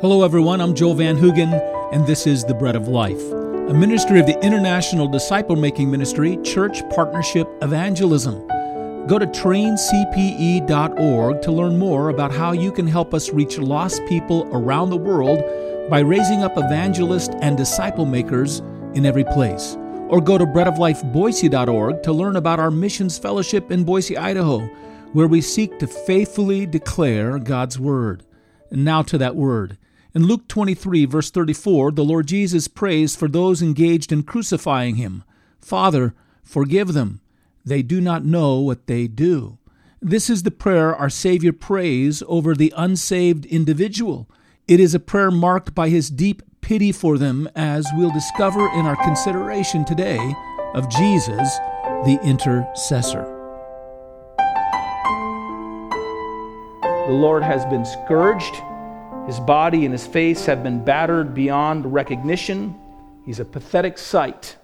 Hello, everyone. I'm Joel Van Hoogen, and this is The Bread of Life, a ministry of the International Disciple Making Ministry Church Partnership Evangelism. Go to traincpe.org to learn more about how you can help us reach lost people around the world by raising up evangelists and disciple makers in every place. Or go to breadoflifeboise.org to learn about our missions fellowship in Boise, Idaho, where we seek to faithfully declare God's Word. And now to that Word. In Luke 23, verse 34, the Lord Jesus prays for those engaged in crucifying him Father, forgive them. They do not know what they do. This is the prayer our Savior prays over the unsaved individual. It is a prayer marked by his deep pity for them, as we'll discover in our consideration today of Jesus, the intercessor. The Lord has been scourged. His body and his face have been battered beyond recognition. He's a pathetic sight.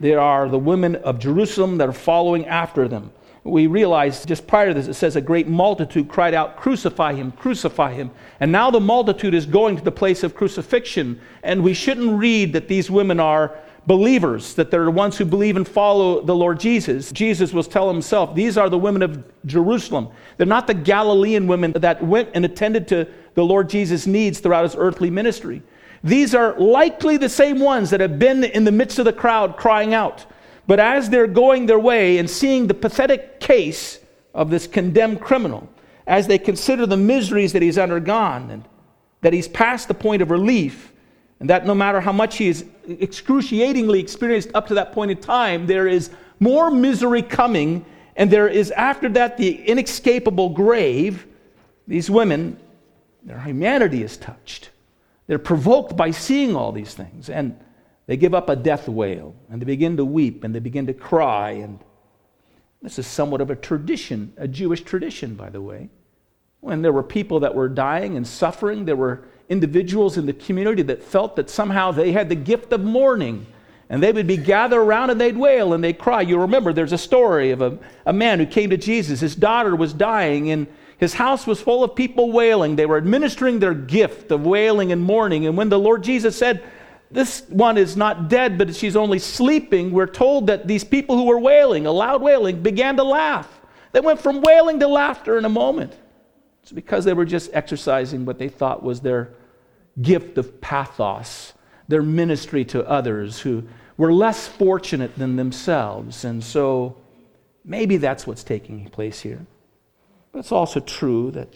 There are the women of Jerusalem that are following after them. We realize just prior to this, it says a great multitude cried out, Crucify him, crucify him. And now the multitude is going to the place of crucifixion. And we shouldn't read that these women are believers, that they're the ones who believe and follow the Lord Jesus. Jesus was telling himself, These are the women of Jerusalem. They're not the Galilean women that went and attended to the Lord Jesus' needs throughout his earthly ministry. These are likely the same ones that have been in the midst of the crowd crying out. But as they're going their way and seeing the pathetic case of this condemned criminal, as they consider the miseries that he's undergone and that he's past the point of relief, and that no matter how much he is excruciatingly experienced up to that point in time, there is more misery coming, and there is after that the inescapable grave. These women, their humanity is touched. They're provoked by seeing all these things, and they give up a death wail, and they begin to weep, and they begin to cry. And this is somewhat of a tradition, a Jewish tradition, by the way. When there were people that were dying and suffering, there were individuals in the community that felt that somehow they had the gift of mourning. And they would be gathered around and they'd wail and they'd cry. You remember there's a story of a, a man who came to Jesus. His daughter was dying and his house was full of people wailing. They were administering their gift of wailing and mourning. And when the Lord Jesus said, This one is not dead, but she's only sleeping, we're told that these people who were wailing, a loud wailing, began to laugh. They went from wailing to laughter in a moment. It's because they were just exercising what they thought was their gift of pathos, their ministry to others who were less fortunate than themselves. And so maybe that's what's taking place here. But it's also true that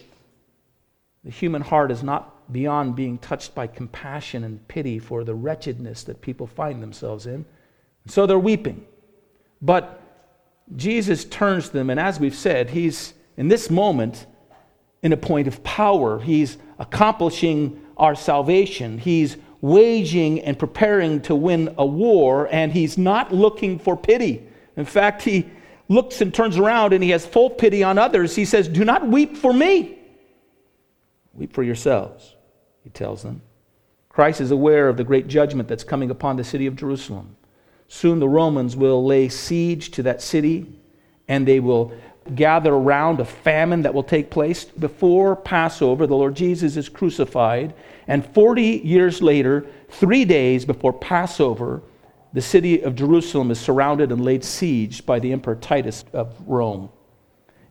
the human heart is not beyond being touched by compassion and pity for the wretchedness that people find themselves in. So they're weeping. But Jesus turns them, and as we've said, he's in this moment in a point of power. He's accomplishing our salvation. He's waging and preparing to win a war, and he's not looking for pity. In fact, he looks and turns around and he has full pity on others. He says, Do not weep for me. Weep for yourselves, he tells them. Christ is aware of the great judgment that's coming upon the city of Jerusalem. Soon the Romans will lay siege to that city and they will gather around a famine that will take place before Passover. The Lord Jesus is crucified. And 40 years later, three days before Passover, the city of Jerusalem is surrounded and laid siege by the Emperor Titus of Rome.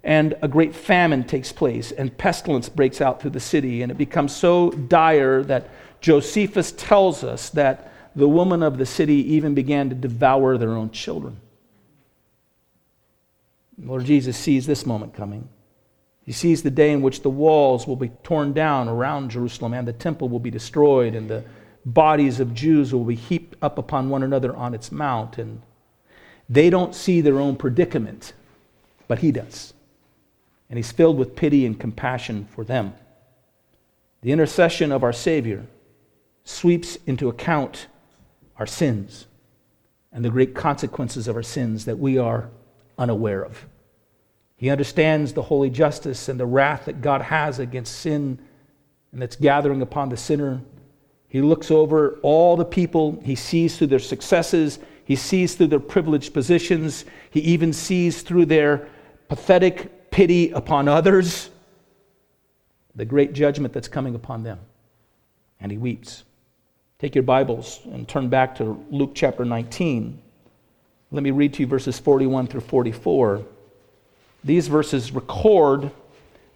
And a great famine takes place, and pestilence breaks out through the city, and it becomes so dire that Josephus tells us that the women of the city even began to devour their own children. Lord Jesus sees this moment coming. He sees the day in which the walls will be torn down around Jerusalem and the temple will be destroyed and the bodies of Jews will be heaped up upon one another on its mount. And they don't see their own predicament, but he does. And he's filled with pity and compassion for them. The intercession of our Savior sweeps into account our sins and the great consequences of our sins that we are unaware of. He understands the holy justice and the wrath that God has against sin and that's gathering upon the sinner. He looks over all the people, he sees through their successes, he sees through their privileged positions, he even sees through their pathetic pity upon others the great judgment that's coming upon them. and he weeps. Take your Bibles and turn back to Luke chapter 19. Let me read to you verses 41 through 44. These verses record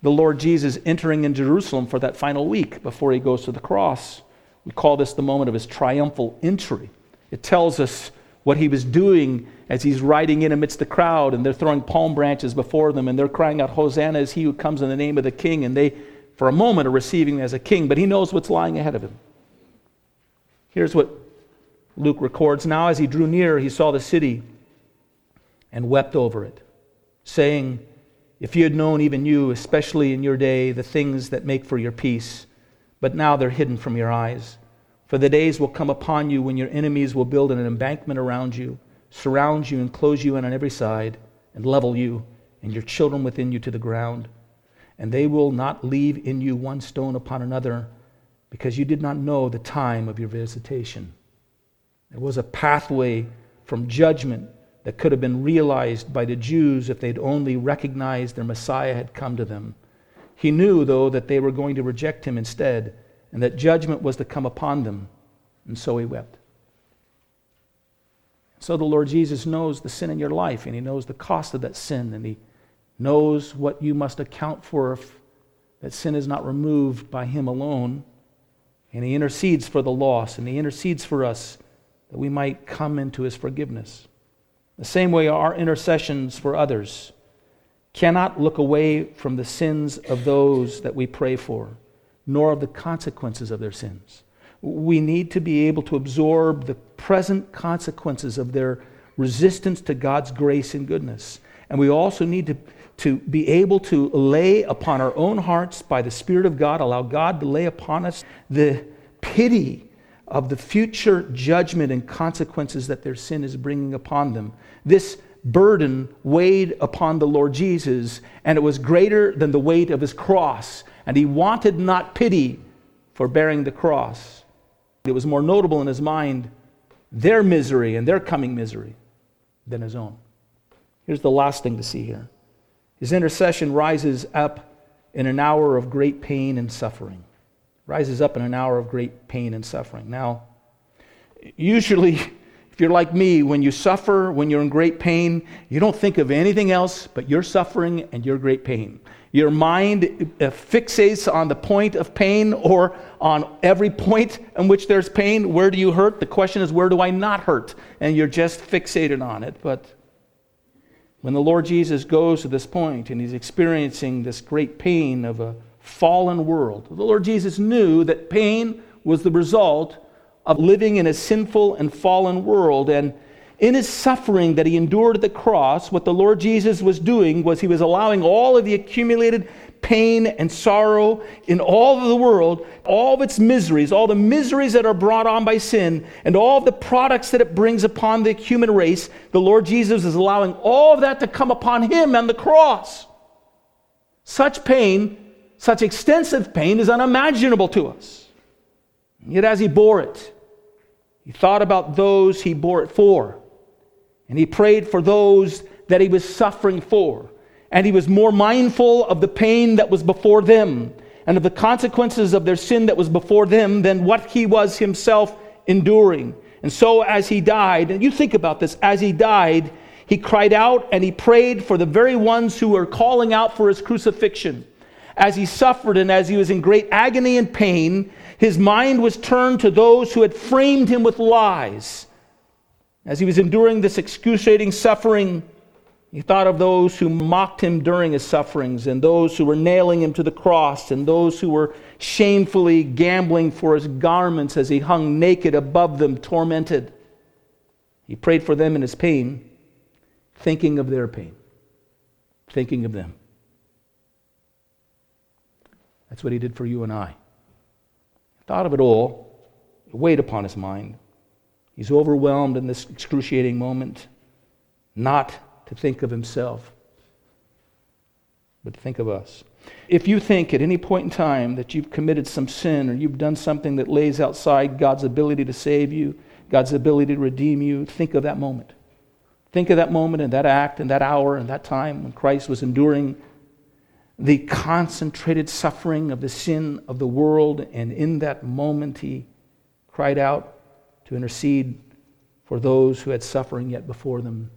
the Lord Jesus entering in Jerusalem for that final week before he goes to the cross. We call this the moment of his triumphal entry. It tells us what he was doing as he's riding in amidst the crowd, and they're throwing palm branches before them, and they're crying out, Hosanna is he who comes in the name of the king. And they, for a moment, are receiving him as a king, but he knows what's lying ahead of him. Here's what Luke records Now, as he drew near, he saw the city and wept over it, saying, If you had known, even you, especially in your day, the things that make for your peace, but now they're hidden from your eyes. For the days will come upon you when your enemies will build an embankment around you, surround you, and close you in on every side, and level you and your children within you to the ground. And they will not leave in you one stone upon another, because you did not know the time of your visitation. There was a pathway from judgment that could have been realized by the Jews if they'd only recognized their Messiah had come to them. He knew, though, that they were going to reject him instead and that judgment was to come upon them. And so he wept. So the Lord Jesus knows the sin in your life, and he knows the cost of that sin, and he knows what you must account for if that sin is not removed by him alone. And he intercedes for the lost, and he intercedes for us that we might come into his forgiveness. The same way our intercessions for others cannot look away from the sins of those that we pray for nor of the consequences of their sins. We need to be able to absorb the present consequences of their resistance to God's grace and goodness. And we also need to, to be able to lay upon our own hearts by the Spirit of God, allow God to lay upon us the pity of the future judgment and consequences that their sin is bringing upon them. This burden weighed upon the Lord Jesus, and it was greater than the weight of his cross and he wanted not pity for bearing the cross. It was more notable in his mind their misery and their coming misery than his own. Here's the last thing to see here his intercession rises up in an hour of great pain and suffering. Rises up in an hour of great pain and suffering. Now, usually, if you're like me, when you suffer, when you're in great pain, you don't think of anything else but your suffering and your great pain. Your mind uh, fixates on the point of pain or on every point in which there's pain. Where do you hurt? The question is, where do I not hurt? And you're just fixated on it. But when the Lord Jesus goes to this point and he's experiencing this great pain of a fallen world, the Lord Jesus knew that pain was the result of living in a sinful and fallen world. And in his suffering that he endured at the cross, what the Lord Jesus was doing was he was allowing all of the accumulated pain and sorrow in all of the world, all of its miseries, all the miseries that are brought on by sin, and all of the products that it brings upon the human race, the Lord Jesus is allowing all of that to come upon him on the cross. Such pain, such extensive pain, is unimaginable to us. Yet as he bore it, he thought about those he bore it for. And he prayed for those that he was suffering for. And he was more mindful of the pain that was before them and of the consequences of their sin that was before them than what he was himself enduring. And so, as he died, and you think about this, as he died, he cried out and he prayed for the very ones who were calling out for his crucifixion. As he suffered and as he was in great agony and pain, his mind was turned to those who had framed him with lies as he was enduring this excruciating suffering, he thought of those who mocked him during his sufferings, and those who were nailing him to the cross, and those who were shamefully gambling for his garments as he hung naked above them, tormented. He prayed for them in his pain, thinking of their pain, thinking of them. That's what he did for you and I. Thought of it all, weighed upon his mind. He's overwhelmed in this excruciating moment, not to think of himself, but to think of us. If you think at any point in time that you've committed some sin or you've done something that lays outside God's ability to save you, God's ability to redeem you, think of that moment. Think of that moment and that act and that hour and that time when Christ was enduring the concentrated suffering of the sin of the world, and in that moment he cried out to intercede for those who had suffering yet before them,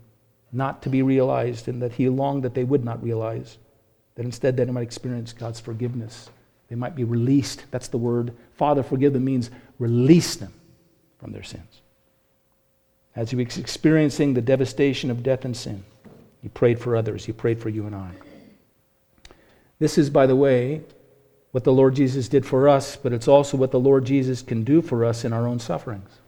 not to be realized, and that he longed that they would not realize, that instead they might experience God's forgiveness. They might be released. That's the word. Father, forgive them means release them from their sins. As he was experiencing the devastation of death and sin, he prayed for others. He prayed for you and I. This is, by the way, what the Lord Jesus did for us, but it's also what the Lord Jesus can do for us in our own sufferings.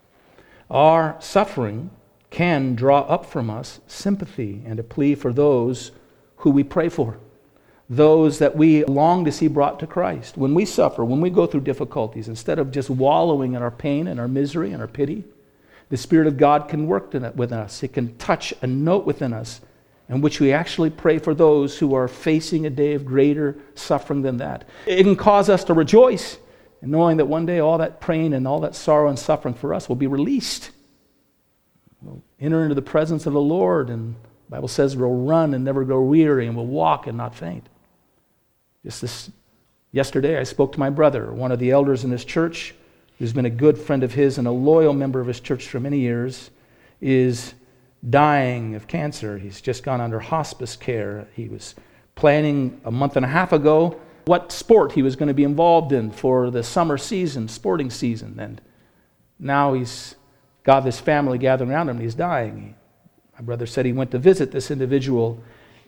Our suffering can draw up from us sympathy and a plea for those who we pray for, those that we long to see brought to Christ. When we suffer, when we go through difficulties, instead of just wallowing in our pain and our misery and our pity, the Spirit of God can work within us. It can touch a note within us in which we actually pray for those who are facing a day of greater suffering than that. It can cause us to rejoice in knowing that one day all that pain and all that sorrow and suffering for us will be released. We'll enter into the presence of the Lord, and the Bible says we'll run and never grow weary, and we'll walk and not faint. Just this yesterday, I spoke to my brother, one of the elders in this church, who's been a good friend of his and a loyal member of his church for many years, is dying of cancer. He's just gone under hospice care. He was planning a month and a half ago what sport he was going to be involved in for the summer season, sporting season. And now he's got this family gathering around him and he's dying. My brother said he went to visit this individual,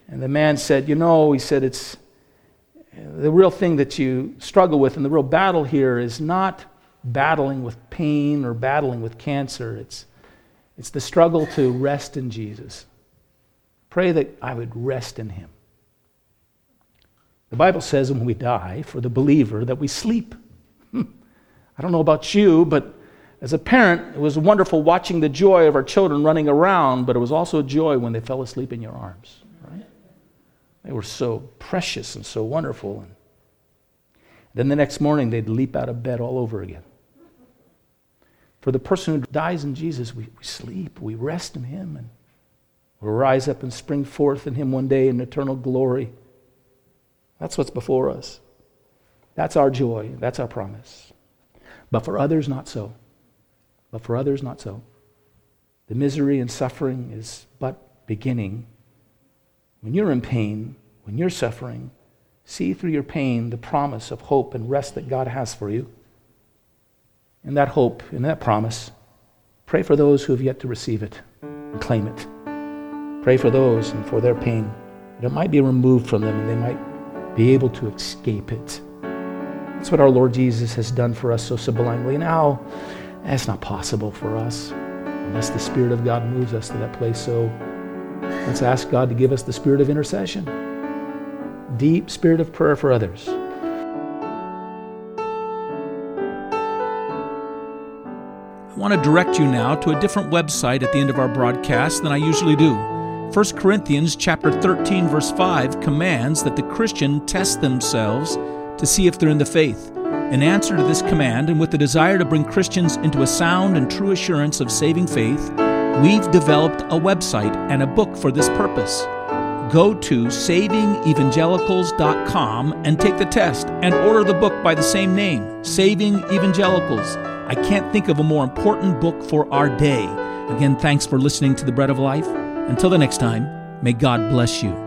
and the man said, You know, he said, it's the real thing that you struggle with and the real battle here is not battling with pain or battling with cancer. It's it's the struggle to rest in Jesus. Pray that I would rest in Him. The Bible says when we die, for the believer, that we sleep. I don't know about you, but as a parent, it was wonderful watching the joy of our children running around, but it was also a joy when they fell asleep in your arms. Right? They were so precious and so wonderful. And then the next morning, they'd leap out of bed all over again. For the person who dies in Jesus, we, we sleep, we rest in Him, and we'll rise up and spring forth in Him one day in eternal glory. That's what's before us. That's our joy. That's our promise. But for others, not so. But for others, not so. The misery and suffering is but beginning. When you're in pain, when you're suffering, see through your pain the promise of hope and rest that God has for you in that hope, in that promise, pray for those who have yet to receive it and claim it. Pray for those and for their pain that it might be removed from them and they might be able to escape it. That's what our Lord Jesus has done for us so sublimely. Now, that's not possible for us unless the Spirit of God moves us to that place. So let's ask God to give us the spirit of intercession, deep spirit of prayer for others. Want to direct you now to a different website at the end of our broadcast than I usually do. 1 Corinthians chapter 13 verse 5 commands that the Christian test themselves to see if they're in the faith. In answer to this command and with the desire to bring Christians into a sound and true assurance of saving faith, we've developed a website and a book for this purpose. Go to savingevangelicals.com and take the test and order the book by the same name, Saving Evangelicals. I can't think of a more important book for our day. Again, thanks for listening to the Bread of Life. Until the next time, may God bless you.